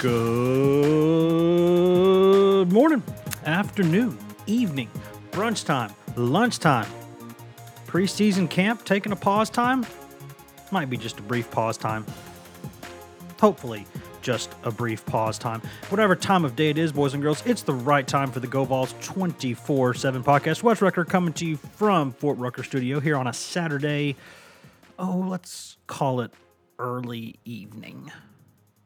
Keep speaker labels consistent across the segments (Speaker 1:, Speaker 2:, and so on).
Speaker 1: Good morning, afternoon, evening, brunch time, lunchtime, preseason camp, taking a pause time. Might be just a brief pause time. Hopefully, just a brief pause time. Whatever time of day it is, boys and girls, it's the right time for the GoVols 24 7 podcast. Wes Rucker coming to you from Fort Rucker Studio here on a Saturday. Oh, let's call it early evening,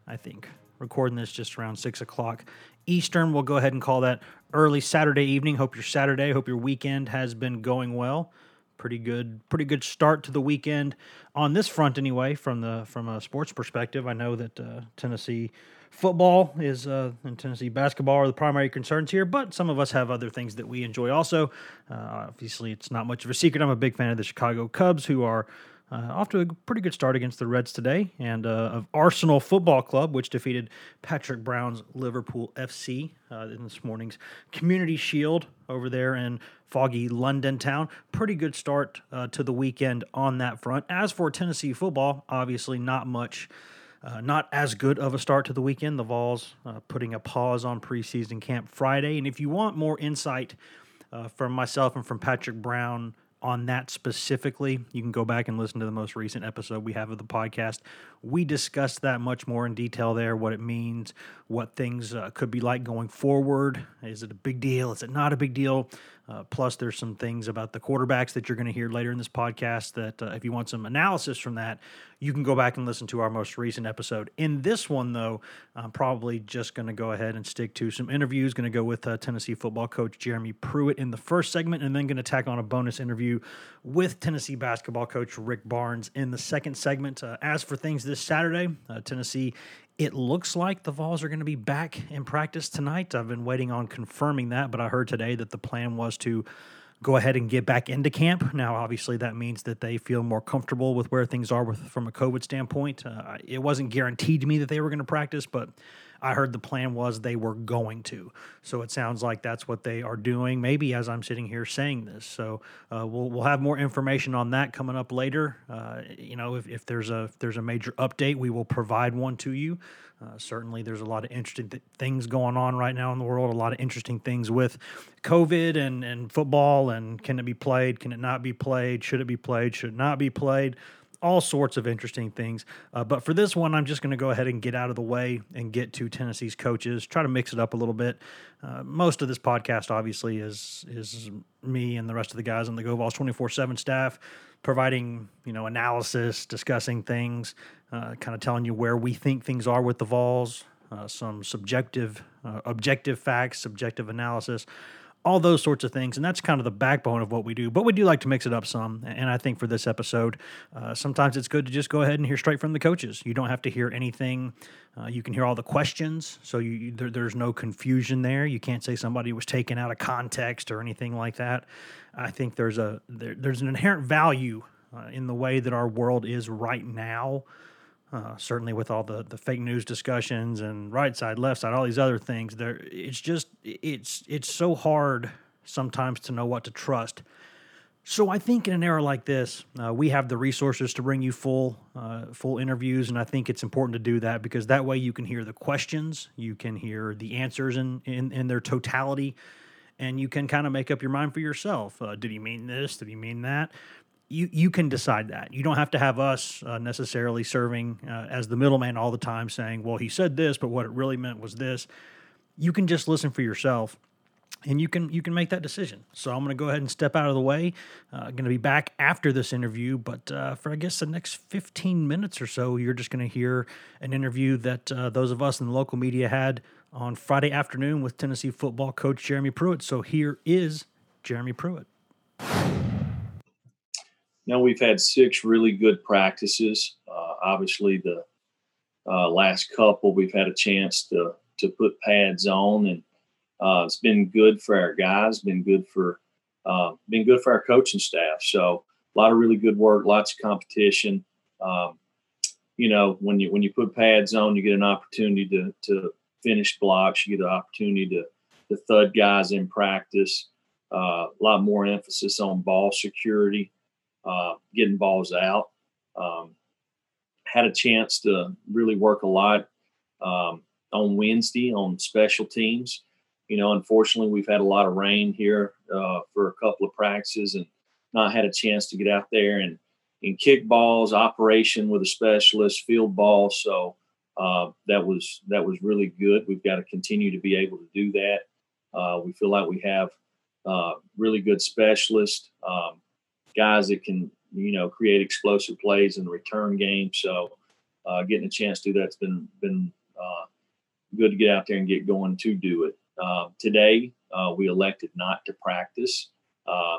Speaker 1: I think recording this just around six o'clock Eastern. We'll go ahead and call that early Saturday evening. Hope your Saturday, hope your weekend has been going well. Pretty good, pretty good start to the weekend on this front, anyway. From the from a sports perspective, I know that uh, Tennessee football is uh, and Tennessee basketball are the primary concerns here, but some of us have other things that we enjoy also. Uh, obviously, it's not much of a secret. I'm a big fan of the Chicago Cubs, who are uh, off to a pretty good start against the Reds today, and uh, of Arsenal Football Club, which defeated Patrick Brown's Liverpool FC uh, in this morning's Community Shield over there in foggy London town. Pretty good start uh, to the weekend on that front. As for Tennessee football, obviously not much. Uh, not as good of a start to the weekend. The Vols uh, putting a pause on preseason camp Friday. And if you want more insight from myself and from Patrick Brown on that specifically, you can go back and listen to the most recent episode we have of the podcast. We discussed that much more in detail there, what it means, what things uh, could be like going forward. Is it a big deal? Is it not a big deal? Uh, plus, there's some things about the quarterbacks that you're going to hear later in this podcast that uh, if you want some analysis from that, you can go back and listen to our most recent episode. In this one, though, I'm probably just going to go ahead and stick to some interviews. Going to go with uh, Tennessee football coach Jeremy Pruitt in the first segment, and then going to tack on a bonus interview with Tennessee basketball coach Rick Barnes in the second segment. Uh, as for things this Saturday, uh, Tennessee it looks like the Vols are going to be back in practice tonight. I've been waiting on confirming that, but I heard today that the plan was to go ahead and get back into camp. Now, obviously, that means that they feel more comfortable with where things are with, from a COVID standpoint. Uh, it wasn't guaranteed to me that they were going to practice, but I heard the plan was they were going to. So it sounds like that's what they are doing. Maybe as I'm sitting here saying this. So uh, we'll we'll have more information on that coming up later. Uh, you know, if, if there's a if there's a major update, we will provide one to you. Uh, certainly, there's a lot of interesting th- things going on right now in the world. A lot of interesting things with COVID and and football and can it be played? Can it not be played? Should it be played? Should it not be played? All sorts of interesting things. Uh, but for this one, I'm just going to go ahead and get out of the way and get to Tennessee's coaches. Try to mix it up a little bit. Uh, most of this podcast, obviously, is is me and the rest of the guys on the GoVols 24 seven staff providing you know analysis, discussing things, uh, kind of telling you where we think things are with the Vols, uh, some subjective, uh, objective facts, subjective analysis all those sorts of things. And that's kind of the backbone of what we do. But we do like to mix it up some. And I think for this episode, uh, sometimes it's good to just go ahead and hear straight from the coaches. You don't have to hear anything. Uh, you can hear all the questions, so you, there, there's no confusion there. You can't say somebody was taken out of context or anything like that. I think there's a there, there's an inherent value uh, in the way that our world is right now uh, certainly with all the, the fake news discussions and right side, left side, all these other things, there it's just it's it's so hard sometimes to know what to trust. So I think in an era like this, uh, we have the resources to bring you full uh, full interviews, and I think it's important to do that because that way you can hear the questions, you can hear the answers in in, in their totality, and you can kind of make up your mind for yourself. Uh, did he mean this? Did he mean that? You you can decide that. You don't have to have us uh, necessarily serving uh, as the middleman all the time, saying, "Well, he said this, but what it really meant was this." You can just listen for yourself and you can you can make that decision. So I'm going to go ahead and step out of the way. Uh, going to be back after this interview, but uh, for I guess the next 15 minutes or so, you're just going to hear an interview that uh, those of us in the local media had on Friday afternoon with Tennessee football coach Jeremy Pruitt. So here is Jeremy Pruitt.
Speaker 2: Now we've had six really good practices. Uh, obviously, the uh, last couple we've had a chance to to put pads on and uh, it's been good for our guys, been good for uh, been good for our coaching staff. So a lot of really good work, lots of competition. Um, you know, when you when you put pads on, you get an opportunity to to finish blocks. You get an opportunity to to thud guys in practice. Uh, a lot more emphasis on ball security, uh, getting balls out. Um, had a chance to really work a lot um, on Wednesday on special teams you know, unfortunately, we've had a lot of rain here uh, for a couple of practices and not had a chance to get out there and in kick balls, operation with a specialist, field ball. So uh, that was that was really good. We've got to continue to be able to do that. Uh, we feel like we have uh, really good specialists, um, guys that can you know create explosive plays in the return game. So uh, getting a chance to do that's been been uh, good to get out there and get going to do it. Uh, today, uh, we elected not to practice. Uh,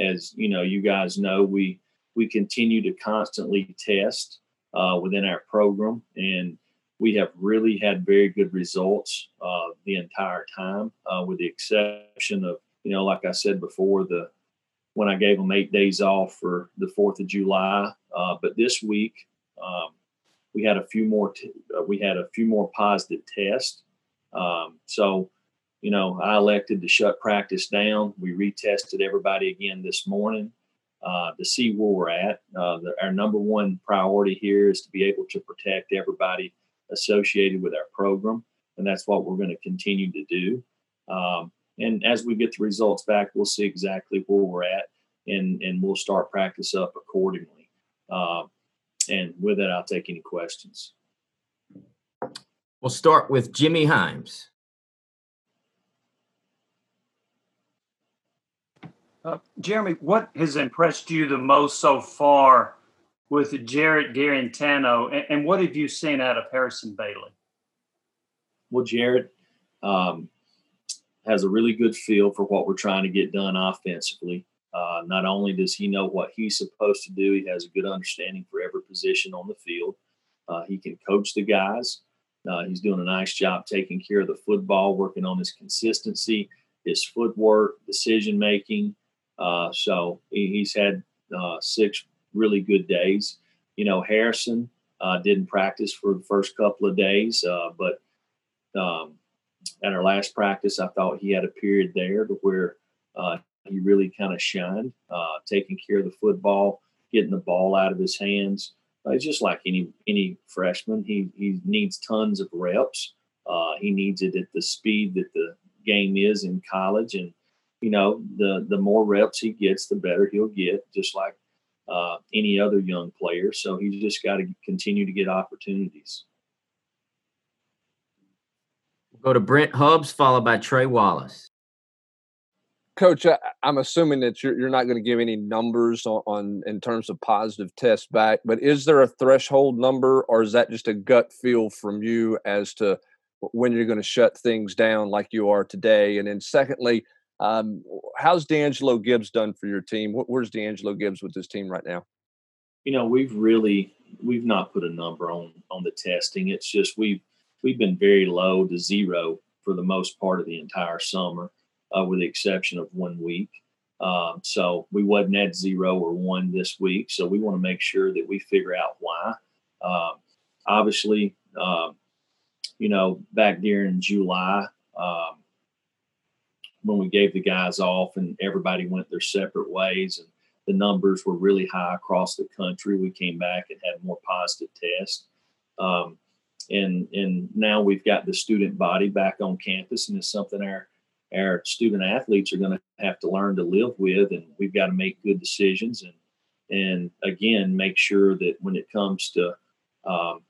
Speaker 2: as you know, you guys know, we we continue to constantly test uh, within our program, and we have really had very good results the entire time, with the exception of you know, like I said before, the when I gave them eight days off for the Fourth of July. but this week, um, we had a few more. T- we had a few more positive tests. Um, so you know, I elected to shut practice down. We retested everybody again this morning uh, to see where we're at. Uh, the, our number one priority here is to be able to protect everybody associated with our program, and that's what we're going to continue to do. Um, and as we get the results back, we'll see exactly where we're at, and and we'll start practice up accordingly. Uh, and with that, I'll take any questions.
Speaker 3: We'll start with Jimmy Hyams.
Speaker 4: Uh, Jeremy, what has impressed you the most so far with Jarrett Guarantano, and, and what have you seen out of Harrison Bailey?
Speaker 2: Well, Jarrett um, has a really good feel for what we're trying to get done offensively. Uh, not only does he know what he's supposed to do, he has a good understanding for every position on the field. Uh, he can coach the guys. Uh, he's doing a nice job taking care of the football, working on his consistency, his footwork, decision making. Uh, so he, he's had uh, six really good days. You know, Harrison uh, didn't practice for the first couple of days, but um, at our last practice, I thought he had a period there to where uh, he really kind of shined, uh, taking care of the football, getting the ball out of his hands. It's just like any any freshman. He he needs tons of reps. he needs it at the speed that the game is in college, and you know, the the more reps he gets, the better he'll get, just like uh, any other young player. So he's just got to continue to get opportunities.
Speaker 3: We'll go to Brent Hubbs, followed by Trey Wallace.
Speaker 5: Coach, I, am assuming that you're, you're not going to give any numbers on, on, in terms of positive tests back, but is there a threshold number, or is that just a gut feel from you as to when you're going to shut things down like you are today? And then, secondly, um, how's D'Angelo Gibbs done for your team? Where's D'Angelo Gibbs with this team right now?
Speaker 2: You know, we've really we've not put a number on on the testing. It's just we've we've been very low to zero for the most part of the entire summer, uh, with the exception of one week. Um, so we wasn't at zero or one this week. So we want to make sure that we figure out why. Um, obviously, um, you know, back during July, um, when we gave the guys off and everybody went their separate ways and the numbers were really high across the country. We came back and had more positive tests. Um, and and now we've got the student body back on campus, and it's something our our student athletes are going to have to learn to live with, and we've got to make good decisions and and again make sure that when it comes to um,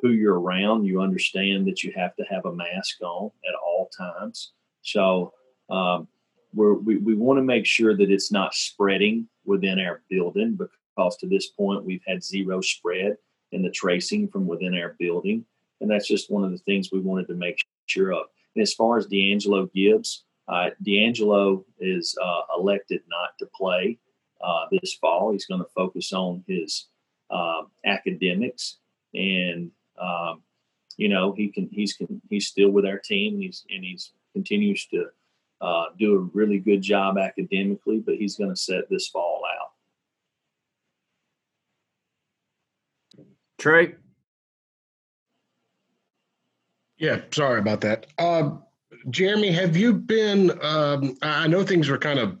Speaker 2: who you're around, you understand that you have to have a mask on at all times. So um, we we want to make sure that it's not spreading within our building because to this point we've had zero spread in the tracing from within our building, and that's just one of the things we wanted to make sure of. And as far as D'Angelo Gibbs, uh, D'Angelo is uh, elected not to play uh, this fall. He's going to focus on his uh, academics, and um, you know he can he's can, he's still with our team. He's and he's continues to uh, do a really good job academically, but he's going to set this fall out.
Speaker 3: Trey.
Speaker 6: Yeah, sorry about that. Uh, Jeremy, have you been? Um, I know things were kind of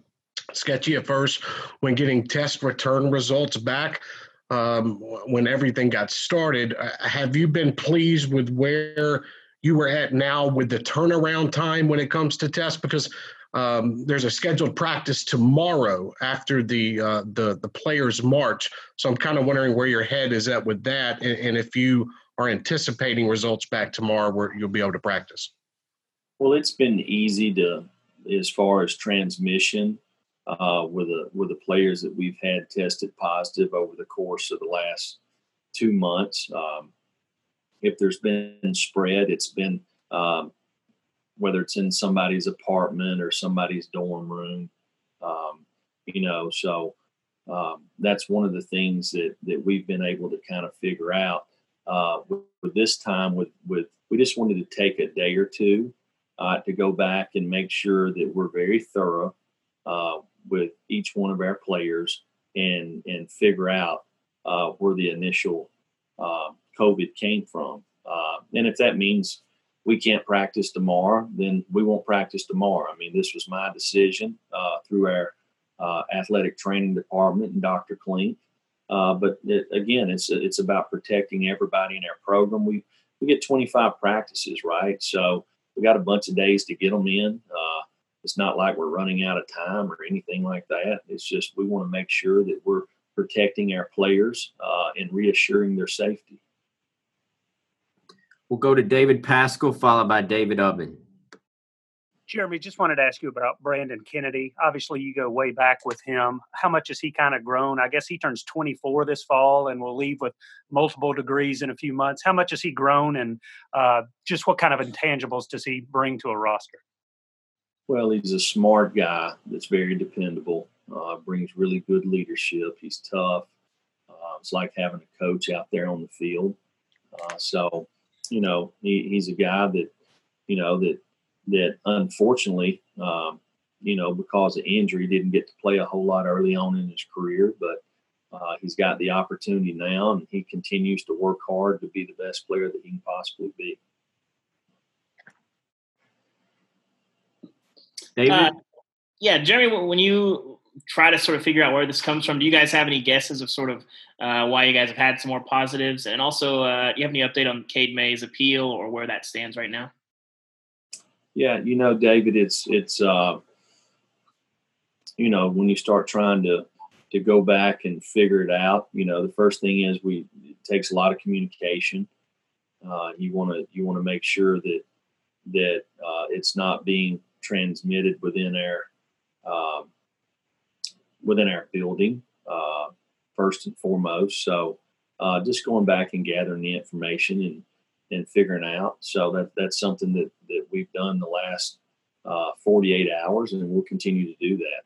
Speaker 6: sketchy at first when getting test return results back. Um, when everything got started, uh, have you been pleased with where you were at now with the turnaround time when it comes to tests? Because um, there's a scheduled practice tomorrow after the uh, the the players march. So I'm kind of wondering where your head is at with that, and, and if you are anticipating results back tomorrow where you'll be able to practice.
Speaker 2: Well, it's been easy to as far as transmission uh, with the with the players that we've had tested positive over the course of the last two months. Um, if there's been spread, it's been um, whether it's in somebody's apartment or somebody's dorm room. Um, you know, so um, that's one of the things that that we've been able to kind of figure out. Uh, with, this time, with with we just wanted to take a day or two uh, to go back and make sure that we're very thorough uh, with each one of our players and and figure out uh, where the initial uh, COVID came from. Uh, and if that means we can't practice tomorrow, then we won't practice tomorrow. I mean, this was my decision through our athletic training department and Dr. Klink. Uh, but it, again, it's it's about protecting everybody in our program. We we get 25 practices, right? So we got a bunch of days to get them in. Uh, it's not like we're running out of time or anything like that. It's just we want to make sure that we're protecting our players uh, and reassuring their safety.
Speaker 3: We'll go to David Paschall, followed by David Ubben.
Speaker 7: Jeremy, just wanted to ask you about Brandon Kennedy. Obviously, you go way back with him. How much has he kind of grown? I guess he turns 24 this fall and will leave with multiple degrees in a few months. How much has he grown, and uh, just what kind of intangibles does he bring to a roster?
Speaker 2: Well, he's a smart guy that's very dependable. Uh, brings really good leadership. He's tough. Uh, it's like having a coach out there on the field. Uh, so, you know, he, he's a guy that, you know, that that unfortunately, um, you know, because of injury, didn't get to play a whole lot early on in his career, but uh, he's got the opportunity now, and he continues to work hard to be the best player that he can possibly be.
Speaker 3: David? Uh,
Speaker 8: yeah, Jeremy, when you try to sort of figure out where this comes from, do you guys have any guesses of sort of uh, why you guys have had some more positives? And also, uh, do you have any update on Cade Mays appeal or where that stands right now?
Speaker 2: Yeah, you know, David, it's it's uh, you know when you start trying to to go back and figure it out. You know, the first thing is we it takes a lot of communication. Uh, you want to you want to make sure that that uh, it's not being transmitted within our uh, within our building uh, first and foremost. So uh, just going back and gathering the information and and figuring out. So that that's something that that we've done the last uh, 48 hours, and we'll continue to do that.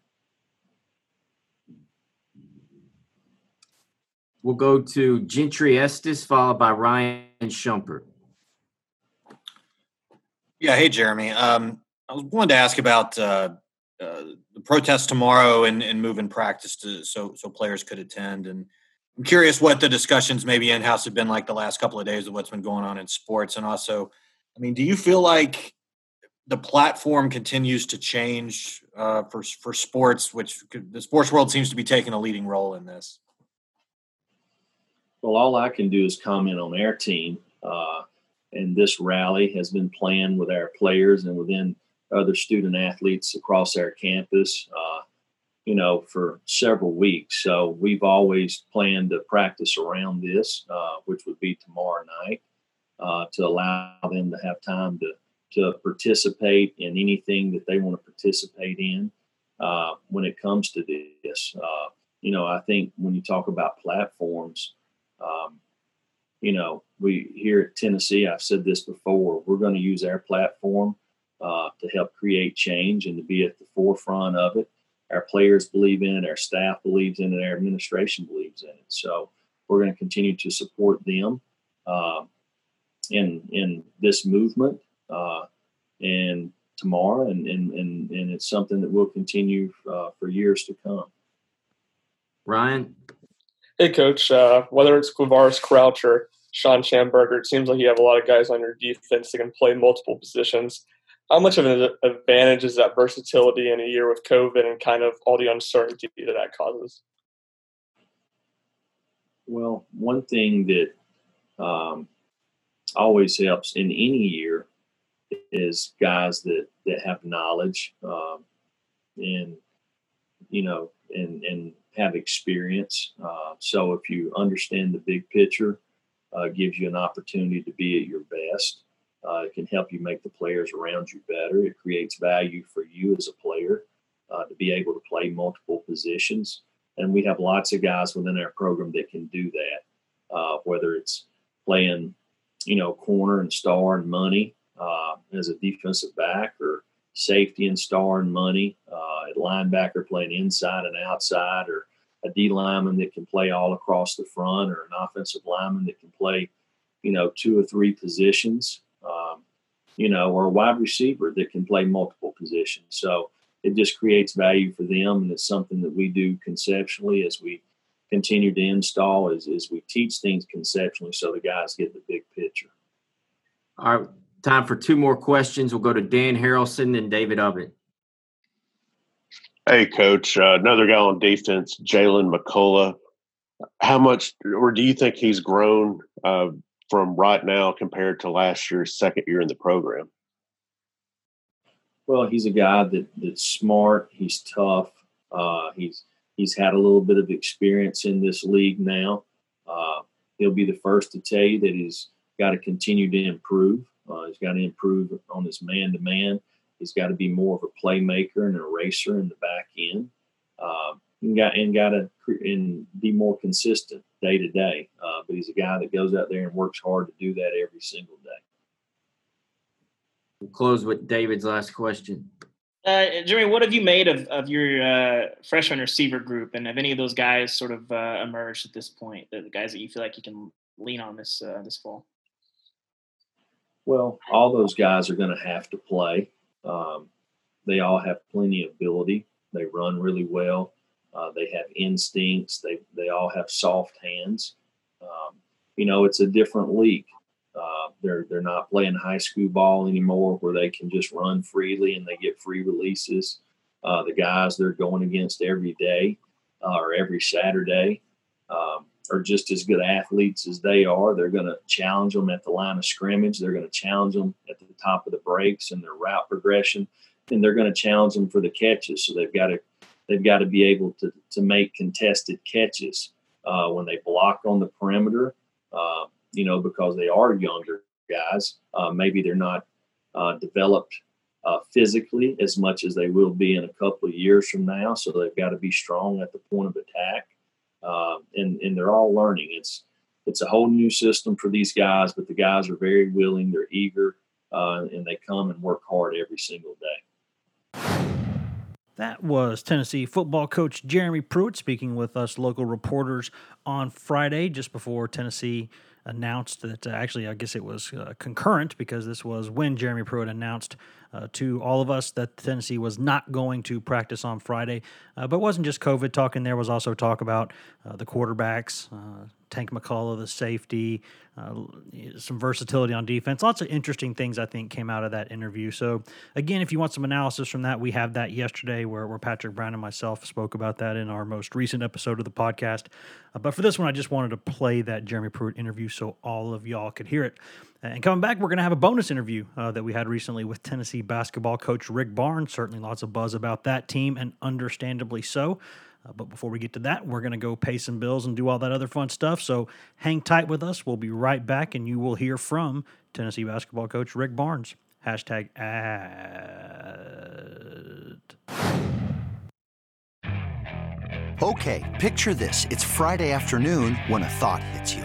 Speaker 3: We'll go to Gentry Estes, followed by Ryan Shumpert.
Speaker 9: Yeah, hey Jeremy. Um, I was wanted to ask about uh, uh, the protest tomorrow and, and moving practice to so so players could attend. And I'm curious what the discussions maybe in house have been like the last couple of days of what's been going on in sports. And also, I mean, do you feel like the platform continues to change uh, for for sports, which the sports world seems to be taking a leading role in this?
Speaker 2: Well, all I can do is comment on our team. Uh, and this rally has been planned with our players and within other student athletes across our campus, uh, you know, for several weeks. So we've always planned to practice around this, uh, which would be tomorrow night, uh, to allow them to have time to to participate in anything that they want to participate in uh, when it comes to this. Uh, you know, I think when you talk about platforms, um, you know, we here at Tennessee, I've said this before, we're going to use our platform uh, to help create change and to be at the forefront of it. Our players believe in it, our staff believes in it, our administration believes in it. So we're going to continue to support them uh, in in this movement uh, and tomorrow, and, and and and it's something that will continue uh, for years to come.
Speaker 3: Ryan,
Speaker 10: hey coach, uh, whether it's Quavaris Crouch or Shawn Shamburger, it seems like you have a lot of guys on your defense that can play multiple positions. How much of an advantage is that versatility in a year with COVID and kind of all the uncertainty that that causes?
Speaker 2: Well, one thing that um, always helps in any year is guys that that have knowledge um, and you know and and have experience. Uh, so if you understand the big picture, uh, gives you an opportunity to be at your best. Uh, it can help you make the players around you better. It creates value for you as a player uh, to be able to play multiple positions. And we have lots of guys within our program that can do that, uh, whether it's playing, you know, corner and star and money uh, as a defensive back or safety and star and money, uh, at linebacker playing inside and outside, or a D lineman that can play all across the front, or an offensive lineman that can play, you know, two or three positions um, you know, or a wide receiver that can play multiple positions. So it just creates value for them, and it's something that we do conceptually as we continue to install. As, as we teach things conceptually, so the guys get the big picture.
Speaker 3: All right, time for two more questions. We'll go to Dan Harrelson and David Ubben.
Speaker 11: Hey, coach. Uh, another guy on defense, Jaylen McCollough. How much, or do you think he's grown uh, from right now compared to last year's second year in the program?
Speaker 2: Well, he's a guy that that's smart. He's tough. Uh, he's he's had a little bit of experience in this league now. Uh, he'll be the first to tell you that he's got to continue to improve. Uh, he's got to improve on his man to man. He's got to be more of a playmaker and a racer in the back end. Uh, and got and got to and be more consistent day to day. Uh, but he's a guy that goes out there and works hard to do that every single day.
Speaker 3: We'll close with David's last question.
Speaker 8: Uh, Jeremy, what have you made of, of your uh, freshman receiver group, and have any of those guys sort of uh, emerged at this point? The, the, guys that you feel like you can lean on this uh, this fall.
Speaker 2: Well, all those guys are going to have to play. Um, they all have plenty of ability. They run really well. Uh, they have instincts. They they all have soft hands. Um, you know, it's a different league. Uh, they're they're not playing high school ball anymore, where they can just run freely and they get free releases. Uh, the guys they're going against every day uh, or every Saturday um, are just as good athletes as they are. They're going to challenge them at the line of scrimmage. They're going to challenge them at the top of the breaks and their route progression, and they're going to challenge them for the catches. So they've got to they've got to be able to, to make contested catches uh, when they block on the perimeter, uh, you know, because they are younger guys. Uh, maybe they're not uh, developed uh, physically as much as they will be in a couple of years from now. So they've got to be strong at the point of attack. Uh, and, and they're all learning. It's, it's a whole new system for these guys, but the guys are very willing, they're eager, and they come and work hard every single day.
Speaker 1: That was Tennessee football coach Jeremy Pruitt speaking with us local reporters on Friday, just before Tennessee announced that uh, actually, I guess it was uh, concurrent because this was when Jeremy Pruitt announced uh, to all of us that Tennessee was not going to practice on Friday. Uh, but wasn't just COVID talking, there was also talk about uh, the quarterbacks. Uh, Tank McCollough, the safety, uh, some versatility on defense. Lots of interesting things I think came out of that interview. So again, if you want some analysis from that, we have that yesterday where, where Patrick Brown and myself spoke about that in our most recent episode of the podcast. Uh, but for this one, I just wanted to play that Jeremy Pruitt interview so all of y'all could hear it. And coming back, we're going to have a bonus interview uh, that we had recently with Tennessee basketball coach Rick Barnes. Certainly lots of buzz about that team, and understandably so. Uh, but before we get to that, we're going to go pay some bills and do all that other fun stuff. So hang tight with us. We'll be right back, and you will hear from Tennessee basketball coach Rick Barnes. Hashtag ad.
Speaker 12: Okay, picture this. It's Friday afternoon when a thought hits you.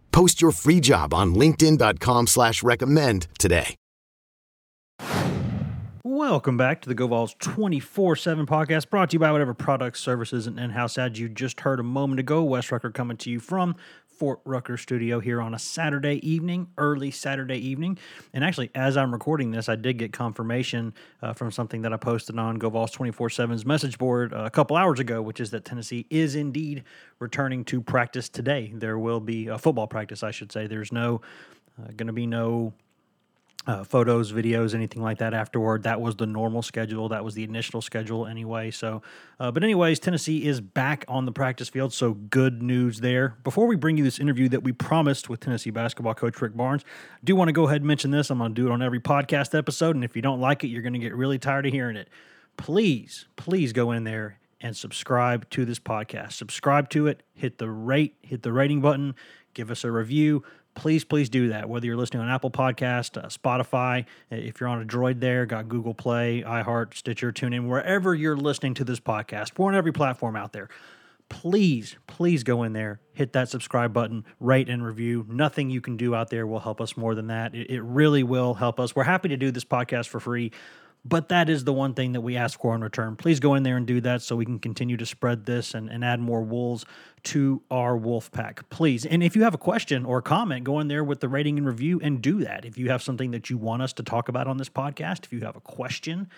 Speaker 13: Post your free job on LinkedIn.com slash recommend today.
Speaker 1: Welcome back to the GoVols 24-7 podcast brought to you by whatever products, services, and in-house ads you just heard a moment ago. Wes Rucker coming to you from Fort Rucker studio here on a Saturday evening, early Saturday evening. And actually, as I'm recording this, I did get confirmation uh, from something that I posted on GoVols 24-7's message board uh, a couple hours ago, which is that Tennessee is indeed returning to practice today. There will be a football practice, I should say. There's no uh, going to be no uh, photos, videos, anything like that afterward. That was the normal schedule. That was the initial schedule anyway. So, uh, but anyways, Tennessee is back on the practice field. So good news there. Before we bring you this interview that we promised with Tennessee basketball coach Rick Barnes, I do want to go ahead and mention this. I'm going to do it on every podcast episode. And if you don't like it, you're going to get really tired of hearing it. Please, please go in there and subscribe to this podcast. Subscribe to it, hit the rate, hit the rating button, give us a review please, please do that. Whether you're listening on Apple Podcast, uh, Spotify, if you're on a Droid there, got Google Play, iHeart, Stitcher, TuneIn, wherever you're listening to this podcast, we're on every platform out there. Please, please go in there, hit that subscribe button, rate and review. Nothing you can do out there will help us more than that. It, it really will help us. We're happy to do this podcast for free. But that is the one thing that we ask for in return. Please go in there and do that so we can continue to spread this and, and add more wolves to our wolf pack. Please. And if you have a question or a comment, go in there with the rating and review and do that. If you have something that you want us to talk about on this podcast, if you have a question,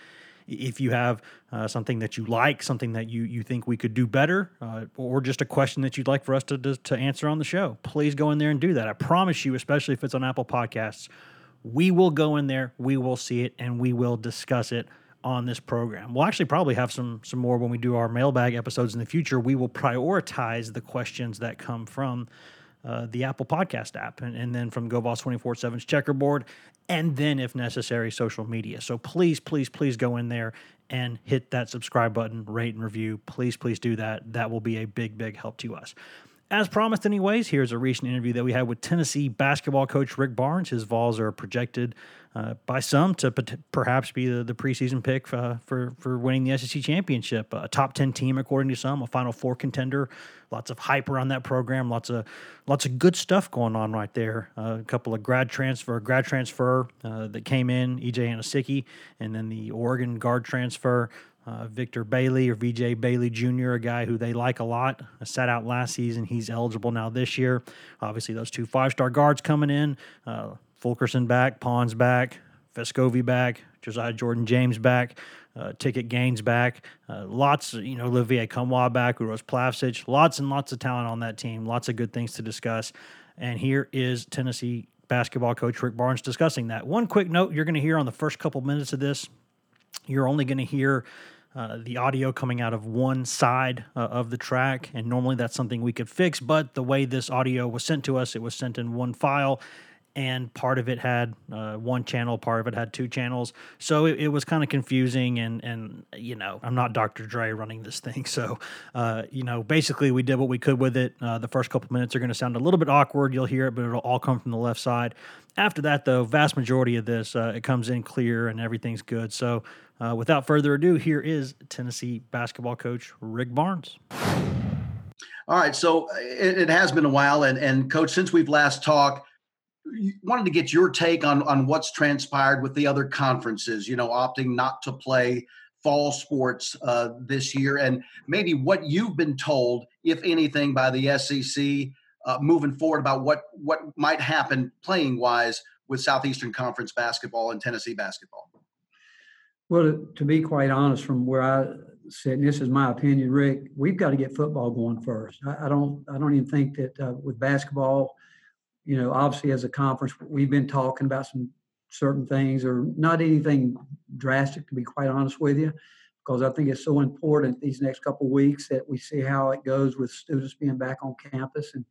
Speaker 1: if you have uh, something that you like, something that you you think we could do better, uh, or just a question that you'd like for us to, to, to answer on the show, please go in there and do that. I promise you, especially if it's on Apple Podcasts, we will go in there, we will see it, and we will discuss it on this program. We'll actually probably have some some more when we do our mailbag episodes in the future. We will prioritize the questions that come from uh, the Apple Podcast app, and, and then from GoVols 24/7's checkerboard, and then if necessary, social media. So please, please, please go in there and hit that subscribe button, rate and review. Please, please do that. That will be a big, big help to us. As promised, anyways, here's a recent interview that we had with Tennessee basketball coach Rick Barnes. His Vols are projected uh, by some to perhaps be the, the preseason pick uh, for, for winning the SEC championship. A top 10 team, according to some, a Final Four contender. Lots of hype around that program. Lots of lots of good stuff going on right there. Uh, a couple of grad transfer, grad transfer uh, that came in, EJ Anosike, and then the Oregon guard transfer. Uh, Victor Bailey or VJ Bailey Jr., a guy who they like a lot, sat out last season. He's eligible now this year. Obviously, those two five star guards coming in. Uh, Fulkerson back, Pons back, Vescovi back, Josiah Jordan James back, uh, Ticket Gaines back. Uh, lots, you know, Olivier Nkamhoua back, Uros Plavsic. Lots and lots of talent on that team. Lots of good things to discuss. And here is Tennessee basketball coach Rick Barnes discussing that. One quick note you're going to hear on the first couple minutes of this, you're only going to hear uh, the audio coming out of one side uh, of the track. And normally that's something we could fix, but the way this audio was sent to us, it was sent in one file. And part of it had uh, one channel, part of it had two channels. So it, it was kind of confusing. And, and, you know, I'm not Dr. Dre running this thing. So, uh, you know, basically we did what we could with it. Uh, the first couple minutes are going to sound a little bit awkward. You'll hear it, but it'll all come from the left side. After that, though, vast majority of this, uh, it comes in clear and everything's good. So, uh, without further ado, here is Tennessee basketball coach Rick Barnes.
Speaker 14: All right, so it, it, has been a while, and and coach, since we've last talked, wanted to get your take on on what's transpired with the other conferences. You know, opting not to play fall sports uh, this year, and maybe what you've been told, if anything, by the SEC uh, moving forward about what what might happen playing wise with Southeastern Conference basketball and Tennessee basketball.
Speaker 15: Well, to be quite honest, from where I sit, and this is my opinion, Rick, we've got to get football going first. I, I don't, I don't even think that uh, with basketball, you know, obviously as a conference, we've been talking about some certain things, or not anything drastic, to be quite honest with you, because I think it's so important these next couple weeks that we see how it goes with students being back on campus, and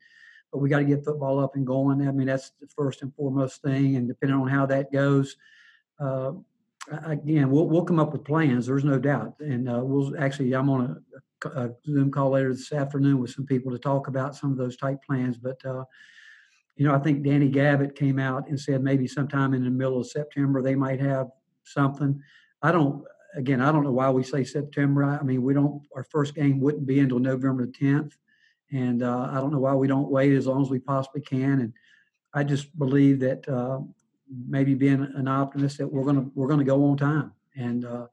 Speaker 15: but we got to get football up and going. I mean, that's the first and foremost thing, and depending on how that goes. Uh, again, we'll we'll come up with plans. There's no doubt, and uh, we'll actually. I'm on a, a, Zoom call later this afternoon with some people to talk about some of those type plans. But uh, you know, I think Danny Gavitt came out and said maybe sometime in the middle of September they might have something. I don't. Again, I don't know why we say September. I mean, we don't. Our first game wouldn't be until November the 10th, and uh, I don't know why we don't wait as long as we possibly can. And I just believe that uh, maybe being an optimist that we're gonna we're gonna go on time. And uh,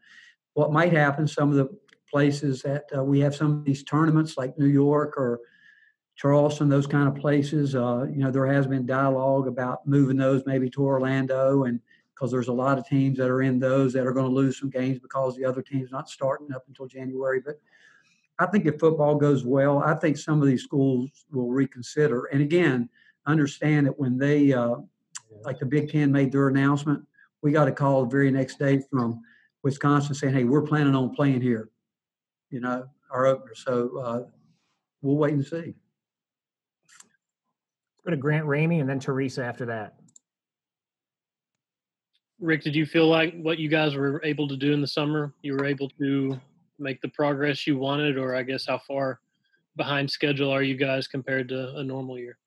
Speaker 15: what might happen, some of the places that uh, we have some of these tournaments like New York or Charleston, those kind of places, uh, you know, there has been dialogue about moving those maybe to Orlando, and because there's a lot of teams that are in those that are going to lose some games because the other team's not starting up until January. But I think if football goes well, I think some of these schools will reconsider. And again, understand that when they uh, like the Big Ten made their announcement, we got a call the very next day from Wisconsin saying, "Hey, we're planning on playing here," you know, our opener. So uh, we'll wait and see.
Speaker 16: Go to Grant Ramey and then Teresa after that.
Speaker 17: Rick, did you feel like what you guys were able to do in the summer, you were able to make the progress you wanted, or I guess how far behind schedule are you guys compared to a normal year?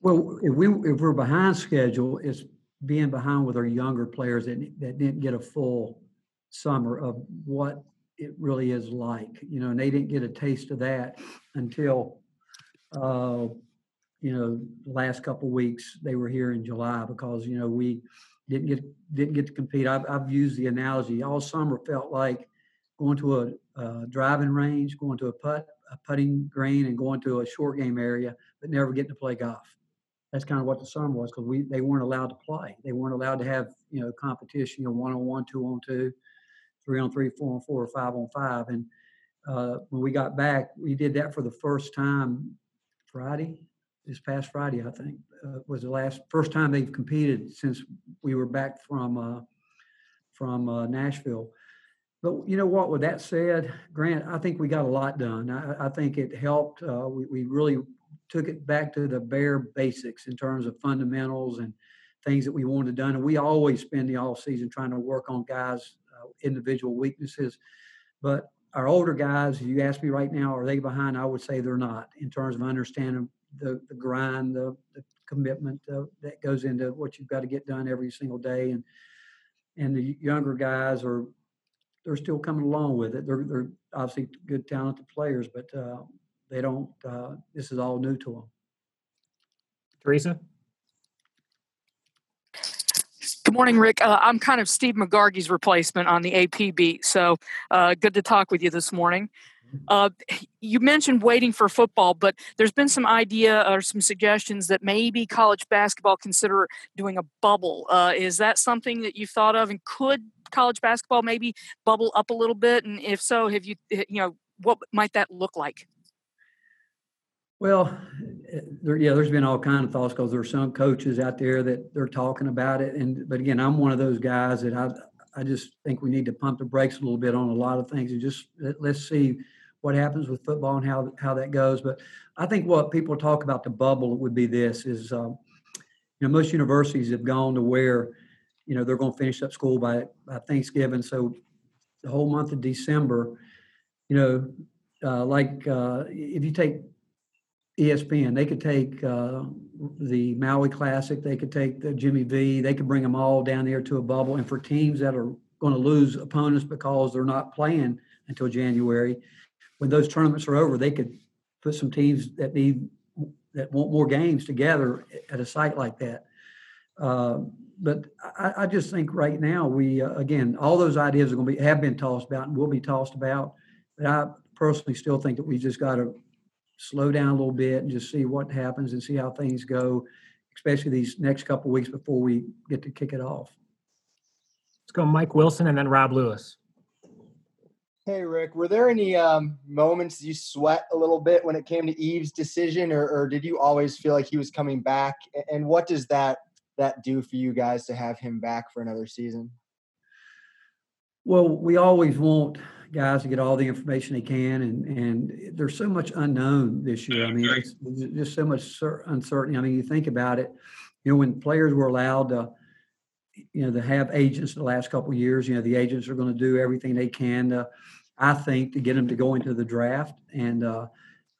Speaker 15: Well, if we if we're behind schedule, it's being behind with our younger players that that didn't get a full summer of what it really is like, you know, and they didn't get a taste of that until, uh, you know, last couple weeks they were here in July because you know we didn't get didn't get to compete. I've, I've used the analogy all summer felt like going to a, a driving range, going to a putt a putting green, and going to a short game area, but never getting to play golf that's kind of what the summer was because we they weren't allowed to play. They weren't allowed to have you know competition, you know, one on one, two on two, three on three, four on four, or five on five. And uh, when we got back, we did that for the first time Friday, this past Friday, I think, uh, was the last first time they've competed since we were back from uh, from uh, Nashville. But you know what? With that said, Grant, I think we got a lot done. I, I think it helped. Uh, we, we really took it back to the bare basics in terms of fundamentals and things that we wanted done. And we always spend the off season trying to work on guys' uh, individual weaknesses. But our older guys, if you ask me right now, are they behind? I would say they're not in terms of understanding the, the grind, the, the commitment uh, that goes into what you've got to get done every single day. And and the younger guys are they're still coming along with it. They're they're obviously good, talented players, but uh, they don't. Uh, this is all new to them.
Speaker 16: Teresa.
Speaker 18: Good morning, Rick. Uh, I'm kind of Steve Megargee's replacement on the AP beat, so uh, good to talk with you this morning. Uh, you mentioned waiting for football, but there's been some idea or some suggestions that maybe college basketball consider doing a bubble. Uh, is that something that you've thought of, and could college basketball maybe bubble up a little bit? And if so, have you, you know, what might that look like?
Speaker 15: Well, eh, there, yeah, there's been all kind of thoughts because there's some coaches out there that they're talking about it, and but again, I'm one of those guys that I I just think we need to pump the brakes a little bit on a lot of things and just let's see what happens with football and how how that goes. But I think what people talk about the bubble would be this is, um, you know, most universities have gone to where, you know, they're going to finish up school by, by Thanksgiving. So the whole month of December, you know, uh, like uh, if you take ESPN, they could take uh, the Maui Classic, they could take the Jimmy V, they could bring them all down there to a bubble. And for teams that are going to lose opponents because they're not playing until January, when those tournaments are over, they could put some teams that need that want more games together at a site like that. Uh, but I, I, just think right now we uh, again all those ideas are going to be have been tossed about and will be tossed about. But I personally still think that we just got to slow down a little bit and just see what happens and see how things go, especially these next couple weeks before we get to kick it off.
Speaker 16: Let's go, Mike Wilson, and then Rob Lewis.
Speaker 19: Hey, Rick, were there any um, moments you sweat a little bit when it came to Yves's decision, or, or, did you always feel like he was coming back? And what does that that do for you guys to have him back for another season?
Speaker 15: Well, we always want guys to get all the information they can, and and there's so much unknown this year. I mean, there's just so much uncertainty. I mean, you think about it. You know, when players were allowed to, you know, to have agents the last couple of years, you know, the agents are going to do everything they can to, I think, to get them to go into the draft. And uh,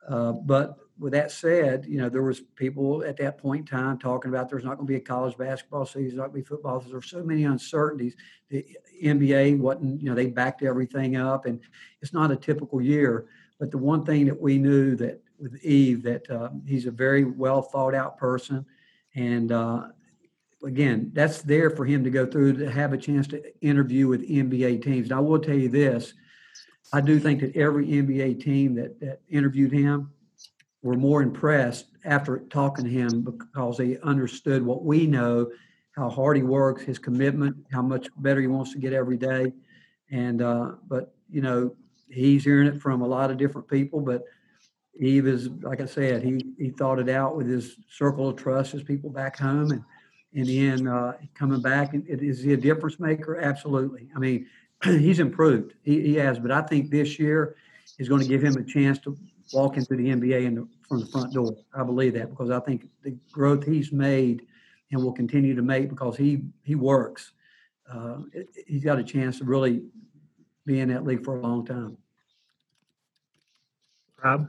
Speaker 15: uh, but with that said, you know, there was people at that point in time talking about there's not going to be a college basketball season, not going to be football. There There's so many uncertainties. The NBA wasn't, you know, they backed everything up, and it's not a typical year. But the one thing that we knew that with Yves, that uh, he's a very well thought out person, and uh, again, that's there for him to go through to have a chance to interview with NBA teams. And I will tell you this: I do think that every NBA team that that interviewed him were more impressed after talking to him because they understood what we know, how hard he works, his commitment, how much better he wants to get every day. And uh, but you know, he's hearing it from a lot of different people. But Yves is, like I said, he he thought it out with his circle of trust, his people back home, and in the end, uh, coming back, is he a difference maker? Absolutely. I mean, he's improved. He, he has, but I think this year is going to give him a chance to walk into the NBA in the, from the front door. I believe that because I think the growth he's made and will continue to make because he he works. Uh, he's got a chance to really be in that league for a long time.
Speaker 16: Rob,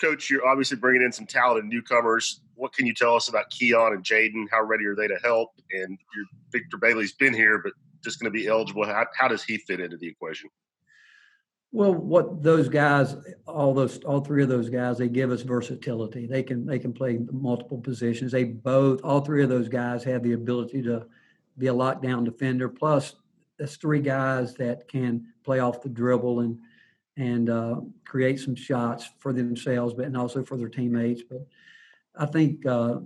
Speaker 20: coach, you're obviously bringing in some talented newcomers. What can you tell us about Keon and Jaden? How ready are they to help? And your Victor Bailey's been here, but just going to be eligible. How, how does he fit into the equation?
Speaker 15: Well, what those guys, all those, all three of those guys, they give us versatility. They can they can play multiple positions. They both, all three of those guys have the ability to be a lockdown defender. Plus, there's three guys that can play off the dribble and and uh, create some shots for themselves, but and also for their teammates. But I think uh,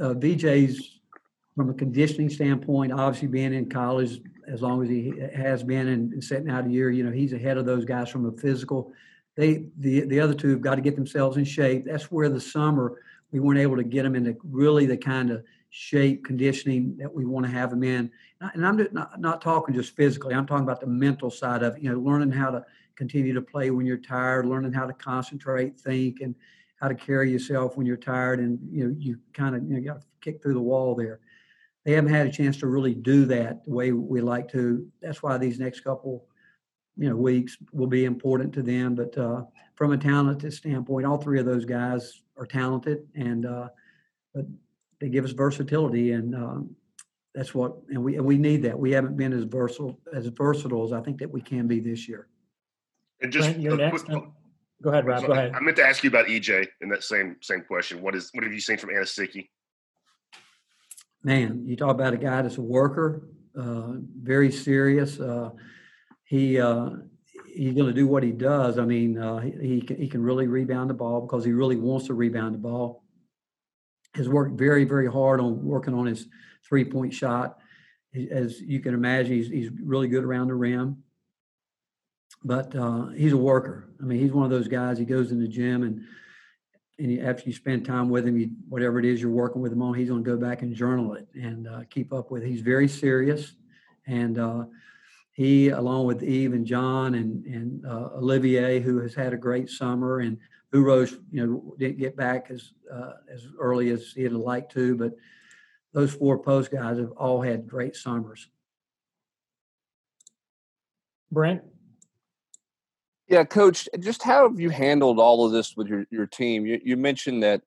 Speaker 15: uh, VJ's from a conditioning standpoint, obviously being in college as long as he has been and setting out a year, you know, he's ahead of those guys from a physical. They the the other two have got to get themselves in shape. That's where the summer we weren't able to get them into really the kind of shape conditioning that we want to have them in. And I'm not, not talking just physically. I'm talking about the mental side of it. You know, learning how to continue to play when you're tired, learning how to concentrate, think, and how to carry yourself when you're tired. And you know, you kind of you, know, you got to kick through the wall there they haven't had a chance to really do that the way we like to. That's why these next couple, you know, weeks will be important to them. But uh, from a talented standpoint, all three of those guys are talented, and uh, but they give us versatility, and um, that's what and we and we need that. We haven't been as versatile as versatile as I think that we can be this year.
Speaker 20: And just
Speaker 16: you're next. Quick, go ahead, Rob. Go ahead.
Speaker 20: I meant to ask you about EJ in that same same question. What is what have you seen from Anosike?
Speaker 15: Man, you talk about a guy that's a worker, uh, very serious. Uh, he uh, he's going to do what he does. I mean, uh, he he can, he can really rebound the ball because he really wants to rebound the ball. Has worked very very hard on working on his three point shot. As you can imagine, he's he's really good around the rim. But uh, he's a worker. I mean, he's one of those guys. He goes in the gym and and after you spend time with him, you, whatever it is you're working with him on, he's going to go back and journal it and uh, keep up with. It. He's very serious, and uh, he, along with Yves and John and and uh, Olivier, who has had a great summer, and Uros, you know, didn't get back as uh, as early as he'd like to, but those four post guys have all had great summers.
Speaker 16: Brent?
Speaker 5: Yeah, coach, just how have you handled all of this with your, your team? You, you mentioned that,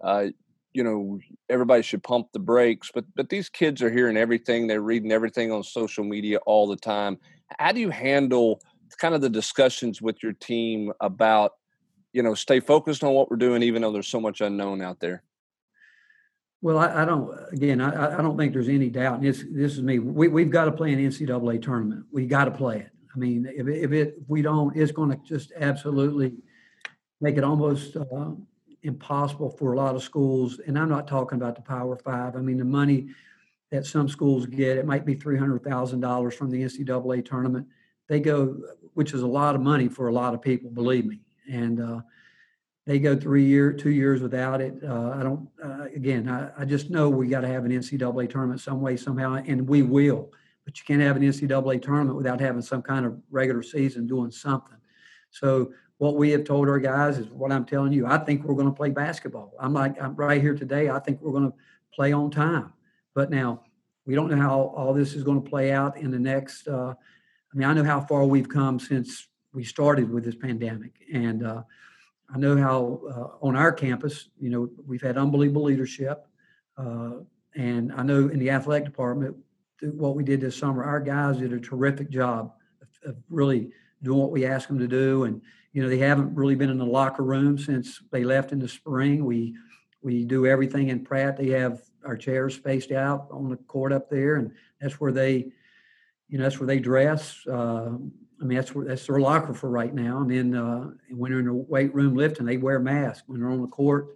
Speaker 5: uh, you know, everybody should pump the brakes, but but these kids are hearing everything, they're reading everything on social media all the time. How do you handle kind of the discussions with your team about, you know, stay focused on what we're doing, even though there's so much unknown out there?
Speaker 15: Well, I, I don't. Again, I, I don't think there's any doubt. And this this is me. We we've got to play an NCAA tournament. We got to play it. I mean, if, if it if we don't, it's going to just absolutely make it almost uh, impossible for a lot of schools. And I'm not talking about the Power Five. I mean, the money that some schools get, it might be three hundred thousand dollars from the NCAA tournament. They go, which is a lot of money for a lot of people, believe me. And uh, they go three year, two years without it. Uh, I don't. Uh, again, I, I just know we got to have an NCAA tournament some way, somehow, and we will but you can't have an NCAA tournament without having some kind of regular season doing something. So what we have told our guys is what I'm telling you. I think we're going to play basketball. I'm like I'm right here today. I think we're going to play on time. But now we don't know how all this is going to play out in the next. Uh, I mean, I know how far we've come since we started with this pandemic, and uh, I know how uh, on our campus, you know, we've had unbelievable leadership, uh, and I know in the athletic department what we did this summer. Our guys did a terrific job of, really doing what we asked them to do. And, you know, they haven't really been in the locker room since they left in the spring. We, we do everything in Pratt. They have our chairs spaced out on the court up there, and that's where they, you know, that's where they dress. Uh, I mean, that's where that's their locker for right now. And then uh, when they're in the weight room lifting, they wear masks. When they're on the court,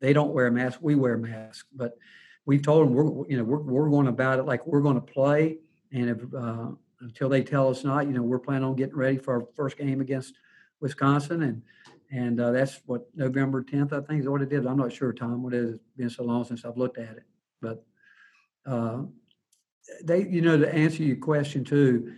Speaker 15: they don't wear a mask. We wear masks. But we've told them we're you know we're, we're going about it like we're going to play. And if uh, until they tell us not you know we're planning on getting ready for our first game against wisconsin. And and uh, that's what november 10th i think is what it is. I'm not sure tom what it is. It's been so long since i've looked at it. But uh, they you know to answer your question too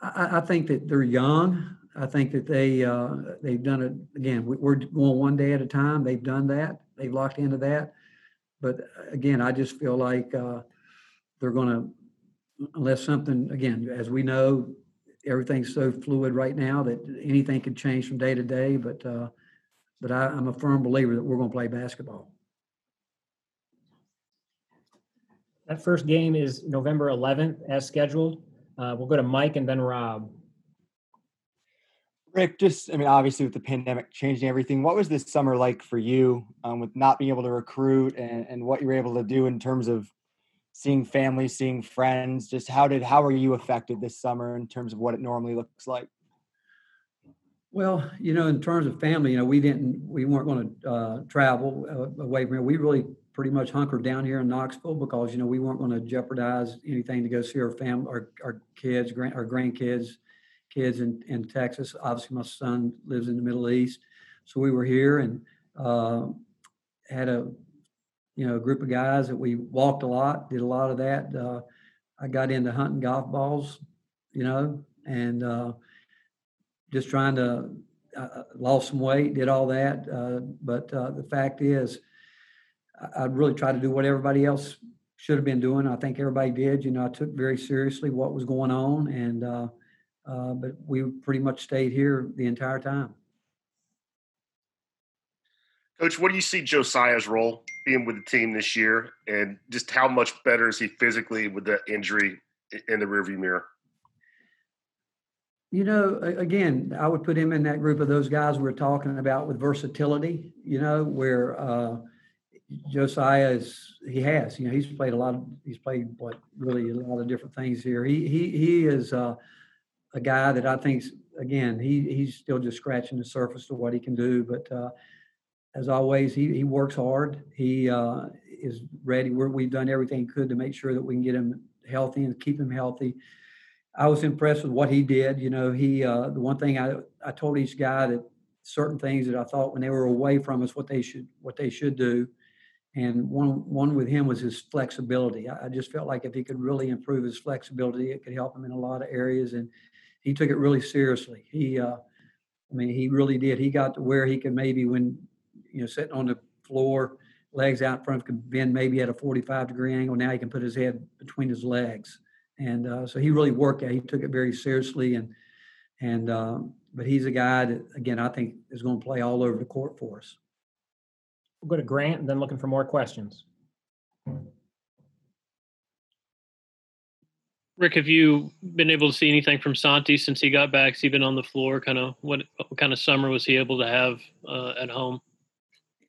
Speaker 15: I, I think that they're young. I think that they uh, they've done it again we're going one day at a time. They've done that. They've locked into that but uh, again, I just feel like uh, they're going to, unless something, again, as we know, everything's so fluid right now that anything could change from day to day. But uh, but I, I'm a firm believer that we're going to play basketball.
Speaker 16: That first game is November 11th as scheduled. Uh, we'll go to Mike and then Rob.
Speaker 19: Rick, just I mean, obviously with the pandemic changing everything, what was this summer like for you um, with not being able to recruit and, and what you were able to do in terms of seeing family, seeing friends? Just how did how were you affected this summer in terms of what it normally looks like?
Speaker 15: Well, you know, in terms of family, you know, we didn't, we weren't going to uh, travel uh, away from here. We really pretty much hunkered down here in Knoxville because you know we weren't going to jeopardize anything to go see our family, our, our kids, grand, our grandkids kids in, in Texas. Obviously, my son lives in the Middle East, so we were here and uh, had a you know a group of guys that we walked a lot, did a lot of that. Uh, I got into hunting golf balls, you know, and uh, just trying to uh, lost some weight, did all that. Uh, but uh, the fact is, I, I really tried to do what everybody else should have been doing. I think everybody did. You know, I took very seriously what was going on, and uh, but we pretty much stayed here the entire time.
Speaker 20: Coach, what do you see Josiah's role being with the team this year, and just how much better is he physically with the injury in the rearview mirror?
Speaker 15: You know, again, I would put him in that group of those guys we're talking about with versatility. You know, where uh, Josiah is, he has. You know, he's played a lot of, he's played what really a lot of different things here. He he he is. Uh, a guy that I think, again, he he's still just scratching the surface of what he can do. But uh, as always, he he works hard. He uh, is ready. we we've done everything he could to make sure that we can get him healthy and keep him healthy. I was impressed with what he did. You know, he uh, the one thing I I told each guy that certain things that I thought when they were away from us what they should what they should do. And one one with him was his flexibility. I, I just felt like if he could really improve his flexibility, it could help him in a lot of areas. And he took it really seriously. He uh, I mean, he really did. He got to where he could maybe when you know sitting on the floor, legs out front, could bend maybe at a 45 degree angle. Now he can put his head between his legs, and uh, so he really worked at. He took it very seriously, and and um, but he's a guy that again I think is going to play all over the court for us.
Speaker 16: We'll go to Grant and then looking for more questions.
Speaker 17: Rick, have you been able to see anything from Santi since he got back? Has he been on the floor? Kind of what, what kind of summer was he able to have uh, at home?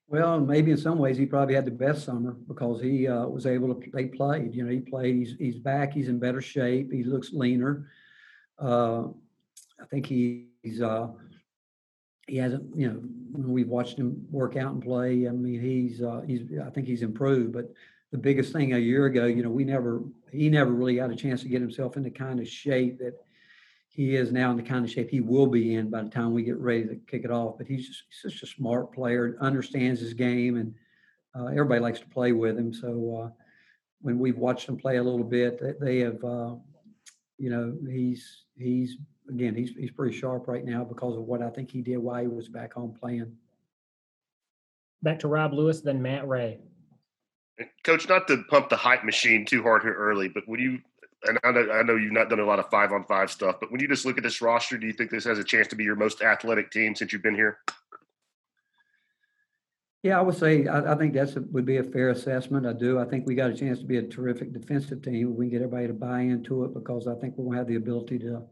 Speaker 15: Well, maybe in some ways he probably had the best summer because he uh, was able to. They played. You know, he played. He's he's back. He's in better shape. He looks leaner. Uh, I think he, he's uh, he hasn't. You know, when we've watched him work out and play, I mean, he's uh, he's. I think he's improved. But the biggest thing a year ago, you know, we never he never really got a chance to get himself in the kind of shape that he is now in the kind of shape he will be in by the time we get ready to kick it off. But he's just he's such a smart player, understands his game, and uh, everybody likes to play with him. So uh, when we've watched him play a little bit, they, they have, uh, you know, he's he's again he's he's pretty sharp right now because of what I think he did while he was back home playing.
Speaker 16: Back to Rob Lewis, then Matt Ray.
Speaker 20: Coach, not to pump the hype machine too hard here early, but when you and I know, I know you've not done a lot of five on five stuff, but when you just look at this roster, do you think this has a chance to be your most athletic team since you've been here?
Speaker 15: Yeah, I would say I, I think that's a, would be a fair assessment. I do. I think we got a chance to be a terrific defensive team. We can get everybody to buy into it because I think we're going to have the ability to